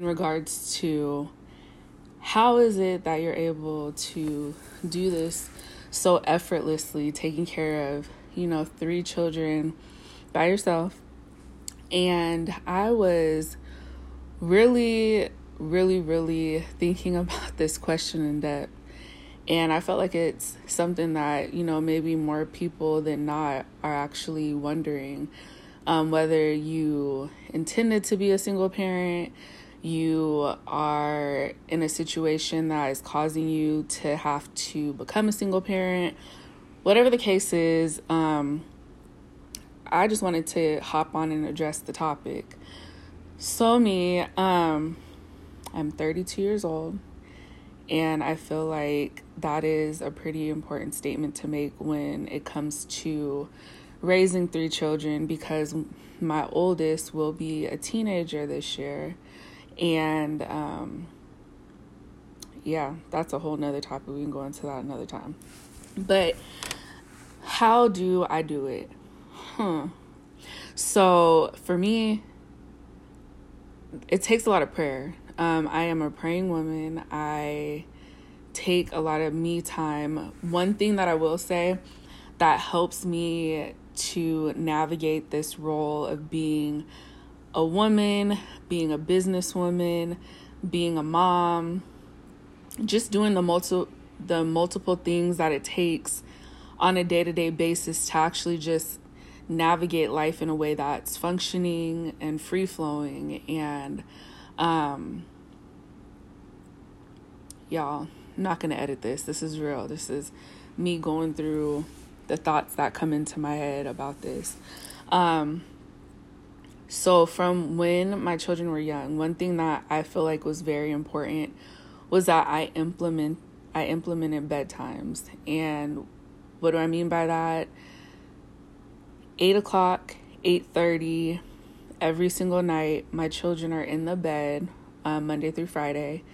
in regards to how is it that you're able to do this so effortlessly, taking care of, you know, three children by yourself. And I was really, really, really thinking about this question in depth. And I felt like it's something that, you know, maybe more people than not are actually wondering um, whether you intended to be a single parent, you are in a situation that is causing you to have to become a single parent, whatever the case is, um, I just wanted to hop on and address the topic. So, me, um, I'm 32 years old, and I feel like that is a pretty important statement to make when it comes to raising three children because my oldest will be a teenager this year and um, yeah, that's a whole nother topic. We can go into that another time. But how do I do it? Hmm. So for me, it takes a lot of prayer. Um, I am a praying woman. I take a lot of me time. One thing that I will say that helps me to navigate this role of being a woman, being a businesswoman, being a mom, just doing the multiple the multiple things that it takes on a day-to-day basis to actually just navigate life in a way that's functioning and free flowing and um y'all I'm not going to edit this. This is real. This is me going through the thoughts that come into my head about this. Um so, from when my children were young, one thing that I feel like was very important was that I implement I implemented bedtimes. And what do I mean by that? Eight o'clock, eight thirty, every single night. My children are in the bed, um, Monday through Friday,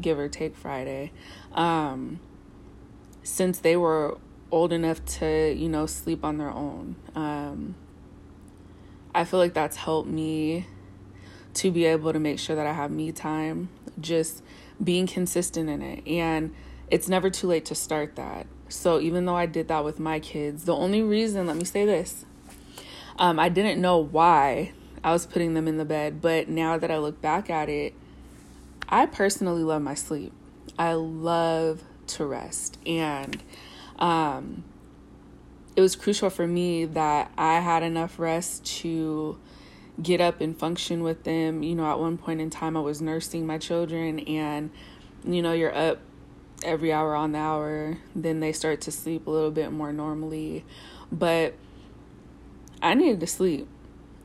give or take Friday. Um, since they were old enough to, you know, sleep on their own. Um, I feel like that's helped me to be able to make sure that I have me time, just being consistent in it. And it's never too late to start that. So even though I did that with my kids, the only reason, let me say this, um, I didn't know why I was putting them in the bed, but now that I look back at it, I personally love my sleep. I love to rest. And um, it was crucial for me that I had enough rest to get up and function with them. You know, at one point in time, I was nursing my children, and you know, you're up every hour on the hour, then they start to sleep a little bit more normally. But I needed to sleep.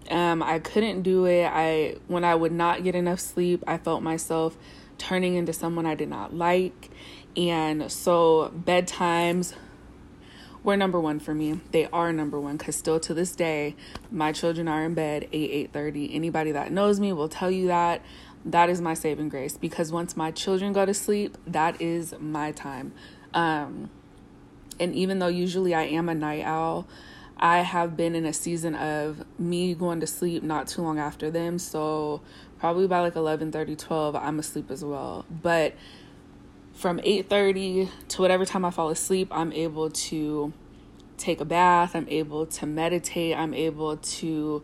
Um, I couldn't do it. I when I would not get enough sleep, I felt myself turning into someone I did not like. And so bedtimes were number one for me. They are number one because still to this day, my children are in bed 8 8:30. Anybody that knows me will tell you that. That is my saving grace because once my children go to sleep, that is my time. Um, and even though usually I am a night owl, I have been in a season of me going to sleep not too long after them. So probably by like 11 30, 12, I'm asleep as well. But from 8:30 to whatever time I fall asleep, I'm able to take a bath, I'm able to meditate, I'm able to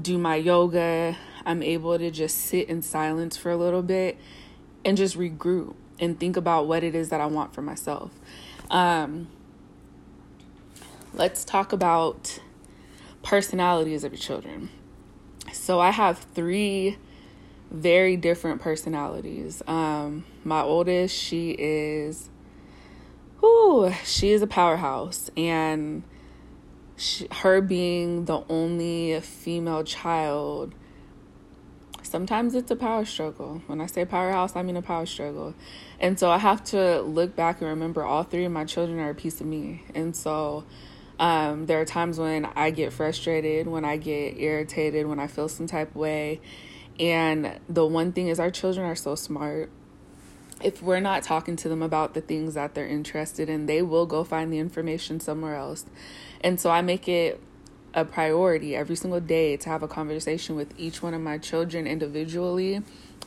do my yoga, I'm able to just sit in silence for a little bit and just regroup and think about what it is that I want for myself. Um, let's talk about personalities of your children. So I have three very different personalities. Um, my oldest, she is, whoo, she is a powerhouse, and she, her being the only female child, sometimes it's a power struggle. When I say powerhouse, I mean a power struggle. And so I have to look back and remember all three of my children are a piece of me. And so um, there are times when I get frustrated, when I get irritated, when I feel some type of way. And the one thing is, our children are so smart. If we're not talking to them about the things that they're interested in, they will go find the information somewhere else. And so I make it a priority every single day to have a conversation with each one of my children individually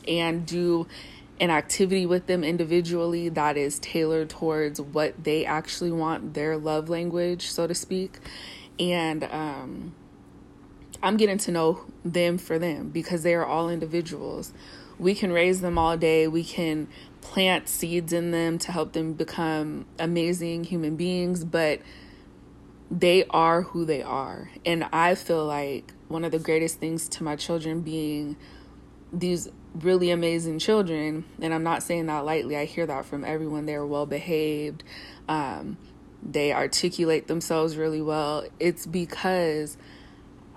and do an activity with them individually that is tailored towards what they actually want their love language so to speak. And um, i'm getting to know them for them because they are all individuals. We can raise them all day. We can plant seeds in them to help them become amazing human beings but they are who they are and i feel like one of the greatest things to my children being these really amazing children, and I'm not saying that lightly. I hear that from everyone. They're well behaved. Um, they articulate themselves really well. It's because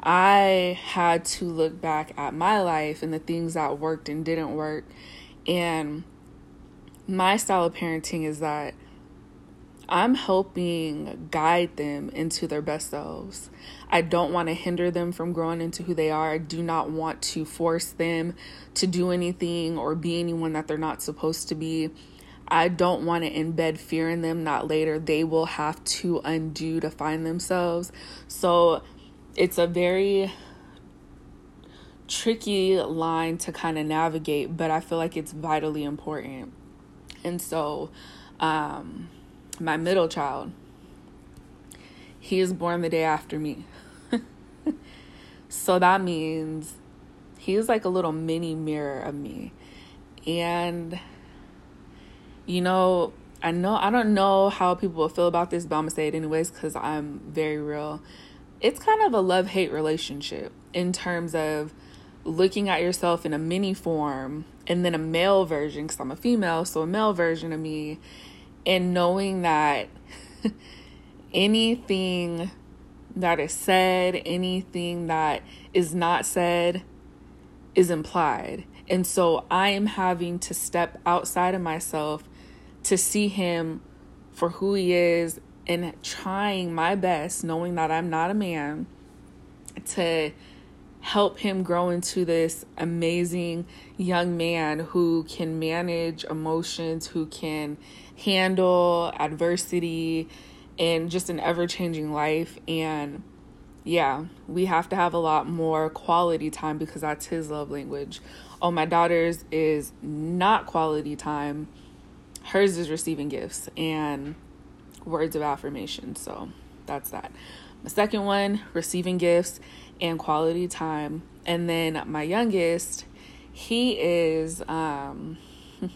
I had to look back at my life and the things that worked and didn't work. And my style of parenting is that I'm helping guide them into their best selves. I don't want to hinder them from growing into who they are. I do not want to force them to do anything or be anyone that they're not supposed to be. I don't want to embed fear in them that later they will have to undo to find themselves. So it's a very tricky line to kind of navigate, but I feel like it's vitally important. And so, um, my middle child. He is born the day after me. so that means he's like a little mini mirror of me. And, you know, I know, I don't know how people will feel about this, but I'm gonna say it anyways because I'm very real. It's kind of a love hate relationship in terms of looking at yourself in a mini form and then a male version because I'm a female, so a male version of me and knowing that anything that is said, anything that is not said, is implied. And so I am having to step outside of myself to see him for who he is and trying my best, knowing that I'm not a man, to help him grow into this amazing young man who can manage emotions, who can handle adversity in just an ever changing life. And yeah, we have to have a lot more quality time because that's his love language. Oh, my daughter's is not quality time, hers is receiving gifts and words of affirmation. So that's that. The second one, receiving gifts and quality time. And then my youngest, he is um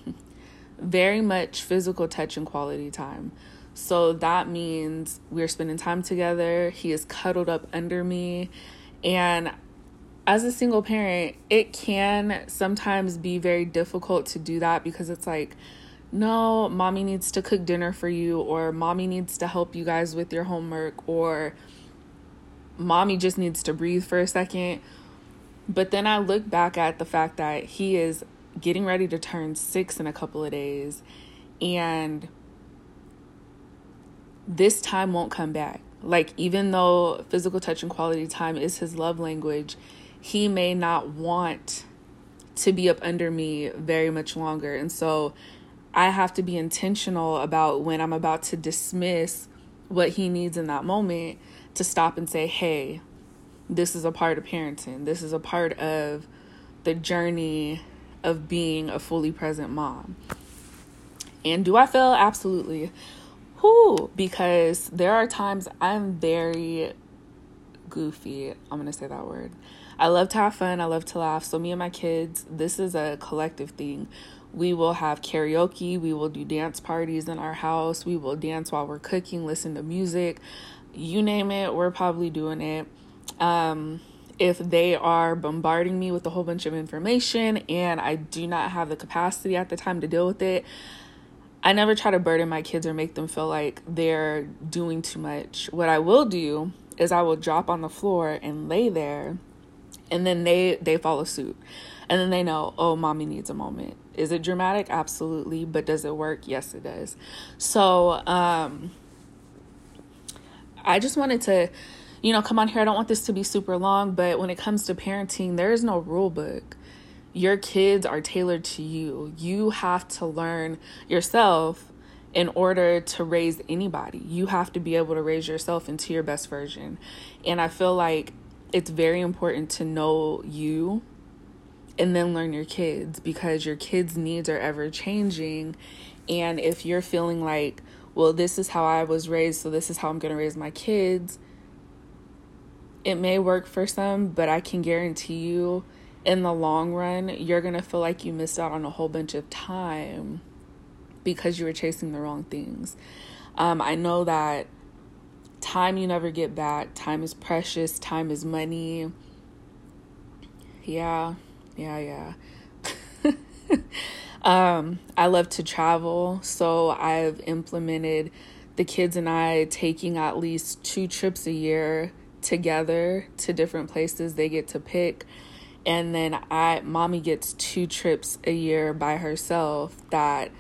very much physical touch and quality time. So that means we're spending time together. He is cuddled up under me. And as a single parent, it can sometimes be very difficult to do that because it's like, no, mommy needs to cook dinner for you, or mommy needs to help you guys with your homework, or mommy just needs to breathe for a second. But then I look back at the fact that he is getting ready to turn six in a couple of days, and this time won't come back. Like, even though physical touch and quality time is his love language, he may not want to be up under me very much longer. And so I have to be intentional about when I'm about to dismiss what he needs in that moment to stop and say, hey, this is a part of parenting. This is a part of the journey of being a fully present mom. And do I fail? Absolutely. Who? Because there are times I'm very goofy. I'm going to say that word. I love to have fun. I love to laugh. So, me and my kids, this is a collective thing. We will have karaoke. We will do dance parties in our house. We will dance while we're cooking, listen to music. You name it, we're probably doing it. Um, if they are bombarding me with a whole bunch of information and I do not have the capacity at the time to deal with it, I never try to burden my kids or make them feel like they're doing too much. What I will do is I will drop on the floor and lay there and then they they follow suit. And then they know, "Oh, mommy needs a moment." Is it dramatic? Absolutely, but does it work? Yes, it does. So, um I just wanted to you know, come on here. I don't want this to be super long, but when it comes to parenting, there is no rule book. Your kids are tailored to you. You have to learn yourself in order to raise anybody. You have to be able to raise yourself into your best version. And I feel like it's very important to know you and then learn your kids because your kids' needs are ever changing. And if you're feeling like, well, this is how I was raised, so this is how I'm going to raise my kids, it may work for some, but I can guarantee you in the long run, you're going to feel like you missed out on a whole bunch of time because you were chasing the wrong things. Um, I know that time you never get back, time is precious, time is money. Yeah, yeah, yeah. um, I love to travel, so I've implemented the kids and I taking at least two trips a year together to different places they get to pick and then I mommy gets two trips a year by herself that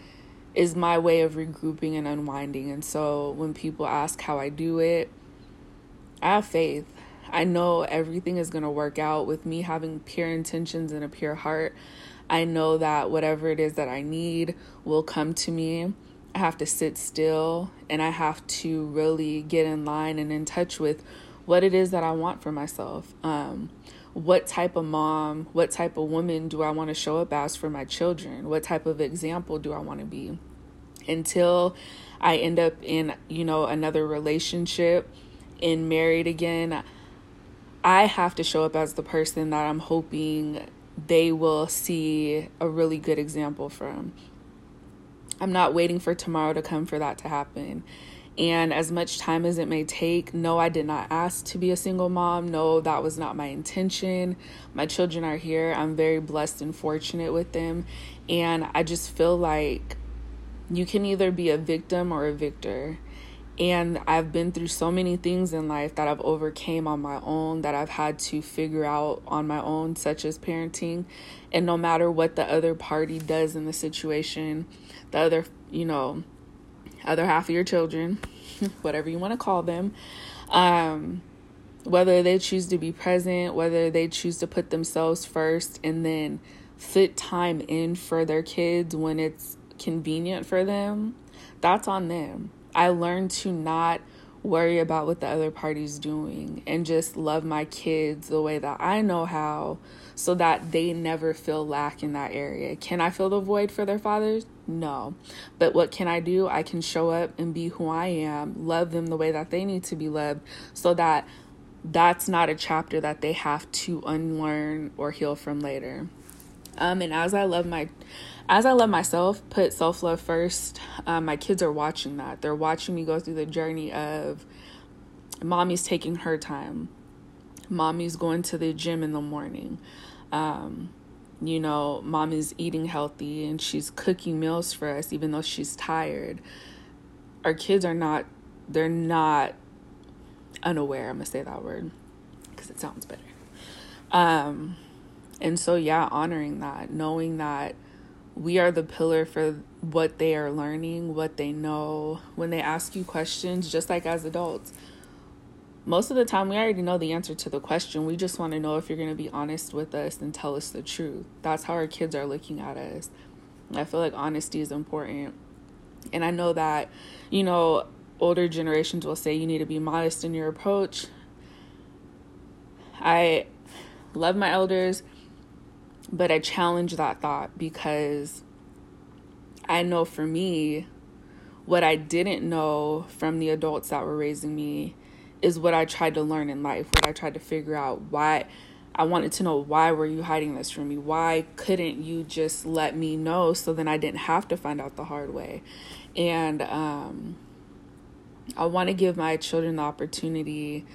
is my way of regrouping and unwinding. And so when people ask how I do it, I have faith. I know everything is going to work out with me having pure intentions and a pure heart. I know that whatever it is that I need will come to me. I have to sit still and I have to really get in line and in touch with what it is that I want for myself. Um, what type of mom, what type of woman do I want to show up as for my children? What type of example do I want to be? Until I end up in, you know, another relationship and married again, I have to show up as the person that I'm hoping they will see a really good example from. I'm not waiting for tomorrow to come for that to happen. And as much time as it may take, no, I did not ask to be a single mom. No, that was not my intention. My children are here. I'm very blessed and fortunate with them. And I just feel like you can either be a victim or a victor. And I've been through so many things in life that I've overcame on my own that I've had to figure out on my own, such as parenting. And no matter what the other party does in the situation, the other, you know, other half of your children, whatever you want to call them, um, whether they choose to be present, whether they choose to put themselves first and then fit time in for their kids when it's convenient for them, that's on them. I learned to not worry about what the other party's doing and just love my kids the way that I know how so that they never feel lack in that area. Can I fill the void for their fathers? No. But what can I do? I can show up and be who I am, love them the way that they need to be loved so that that's not a chapter that they have to unlearn or heal from later. Um, and as I love my as I love myself, put self love first. Um, my kids are watching that. They're watching me go through the journey of mommy's taking her time, mommy's going to the gym in the morning. Um, you know, mommy's eating healthy and she's cooking meals for us, even though she's tired. Our kids are not, they're not unaware. I'm to say that word because it sounds better. Um, and so, yeah, honoring that, knowing that we are the pillar for what they are learning, what they know. When they ask you questions, just like as adults, most of the time we already know the answer to the question. We just want to know if you're going to be honest with us and tell us the truth. That's how our kids are looking at us. I feel like honesty is important. And I know that, you know, older generations will say you need to be modest in your approach. I love my elders but I challenge that thought because I know for me, what I didn't know from the adults that were raising me is what I tried to learn in life, what I tried to figure out why I wanted to know why were you hiding this from me? Why couldn't you just let me know so then I didn't have to find out the hard way? And um, I want to give my children the opportunity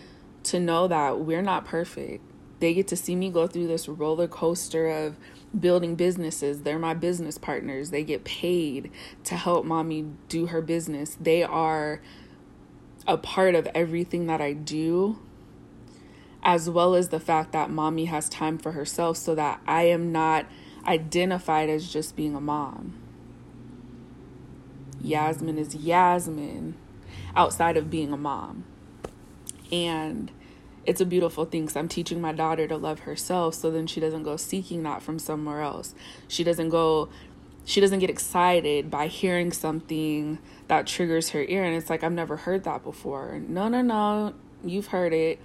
to know that we're not perfect they get to see me go through this roller coaster of building businesses. They're my business partners. They get paid to help mommy do her business. They are a part of everything that I do, as well as the fact that mommy has time for herself so that I am not identified as just being a mom. Yasmin is Yasmin outside of being a mom. And it's a beautiful thing because I'm teaching my daughter to love herself so then she doesn't go seeking that from somewhere else. She doesn't go she doesn't get excited by hearing something that triggers her ear and it's like I've never heard that before. No, no, no. You've heard it.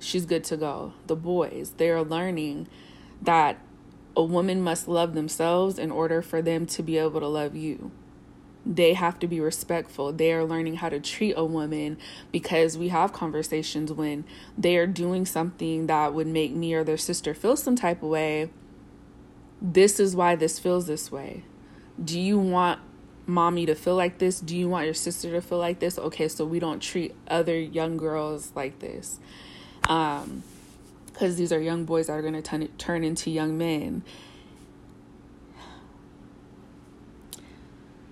She's good to go. The boys, they're learning that a woman must love themselves in order for them to be able to love you. They have to be respectful. They are learning how to treat a woman because we have conversations when they are doing something that would make me or their sister feel some type of way this is why this feels this way. Do you want mommy to feel like this? Do you want your sister to feel like this? Okay, so we don't treat other young girls like this. Um, because these are young boys that are going to turn into young men.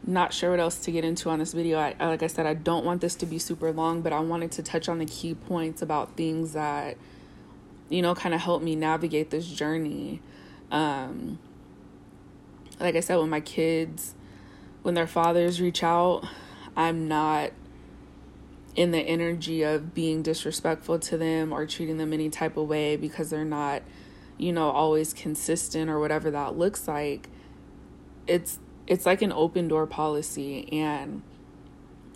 Not sure what else to get into on this video. I, like I said, I don't want this to be super long, but I wanted to touch on the key points about things that, you know, kind of help me navigate this journey. Um, like I said, when my kids, when their fathers reach out, I'm not in the energy of being disrespectful to them or treating them any type of way because they're not, you know, always consistent or whatever that looks like. It's it's like an open door policy and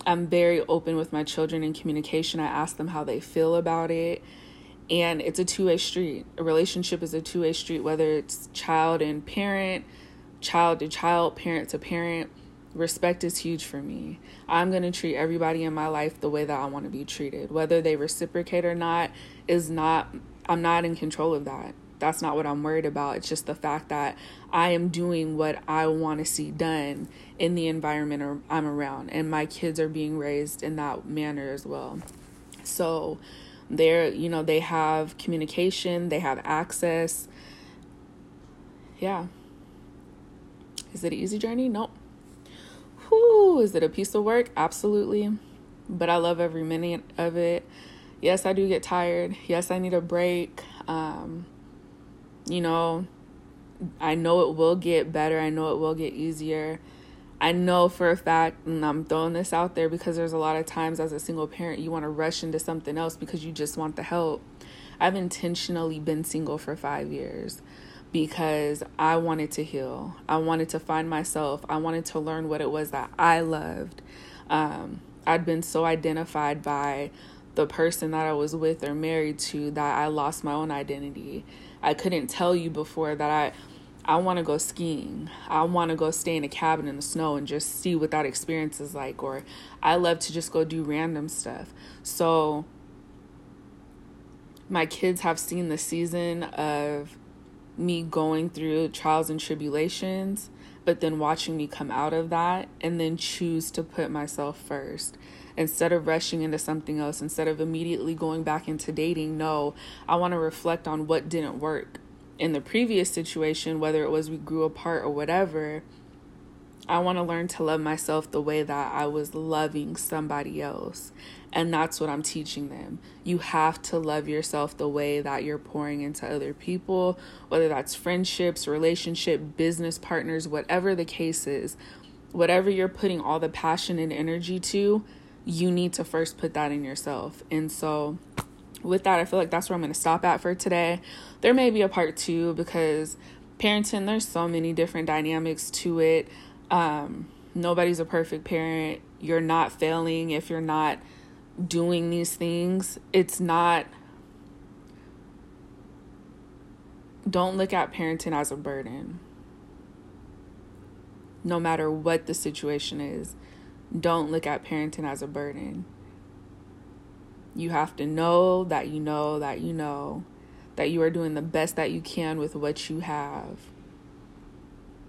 I'm very open with my children in communication. I ask them how they feel about it and it's a two-way street. A relationship is a two-way street whether it's child and parent child to child parent to parent. Respect is huge for me. I'm going to treat everybody in my life the way that i want to be treated. Whether they reciprocate or not is not i'm not in control of that that's not what i'm worried about it's just the fact that i am doing what i want to see done in the environment i'm around and my kids are being raised in that manner as well so they're, you know, they have communication, they have access. Yeah. Is it an easy journey? Nope. Whoo, is it a piece of work? Absolutely. But I love every minute of it. Yes, I do get tired. Yes, I need a break. Um, you know, I know it will get better. I know it will get easier. I know for a fact, and I'm throwing this out there because there's a lot of times as a single parent, you want to rush into something else because you just want the help. I've intentionally been single for five years because I wanted to heal. I wanted to find myself. I wanted to learn what it was that I loved. Um, I'd been so identified by the person that I was with or married to that I lost my own identity. I couldn't tell you before that I I want to go skiing. I want to go stay in a cabin in the snow and just see what that experience is like. Or I love to just go do random stuff. So my kids have seen the season of me going through trials and tribulations, but then watching me come out of that and then choose to put myself first. Instead of rushing into something else, instead of immediately going back into dating, no, I want to reflect on what didn't work in the previous situation, whether it was we grew apart or whatever, I want to learn to love myself the way that I was loving somebody else. And that's what I'm teaching them. You have to love yourself the way that you're pouring into other people, whether that's friendships, relationship, business partners, whatever the case is. Whatever you're putting all the passion and energy to, you need to first put that in yourself. And so with that, I feel like that's where I'm going to stop at for today. There may be a part two because parenting, there's so many different dynamics to it. Um, nobody's a perfect parent. You're not failing if you're not doing these things. It's not. Don't look at parenting as a burden. No matter what the situation is, don't look at parenting as a burden you have to know that you know that you know that you are doing the best that you can with what you have.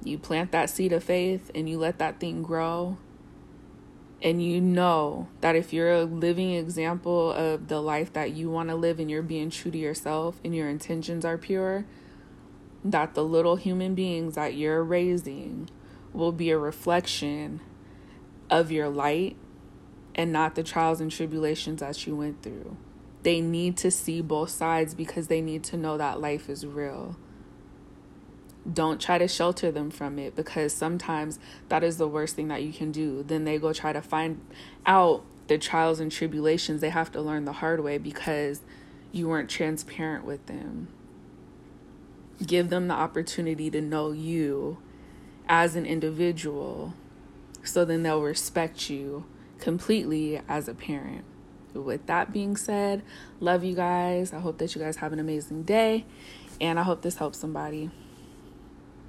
You plant that seed of faith and you let that thing grow. And you know that if you're a living example of the life that you want to live and you're being true to yourself and your intentions are pure, that the little human beings that you're raising will be a reflection of your light and not the trials and tribulations that you went through. They need to see both sides because they need to know that life is real. Don't try to shelter them from it because sometimes that is the worst thing that you can do. Then they go try to find out the trials and tribulations. They have to learn the hard way because you weren't transparent with them. Give them the opportunity to know you as an individual. So then they'll respect you completely as a parent. With that being said, love you guys. I hope that you guys have an amazing day and I hope this helps somebody.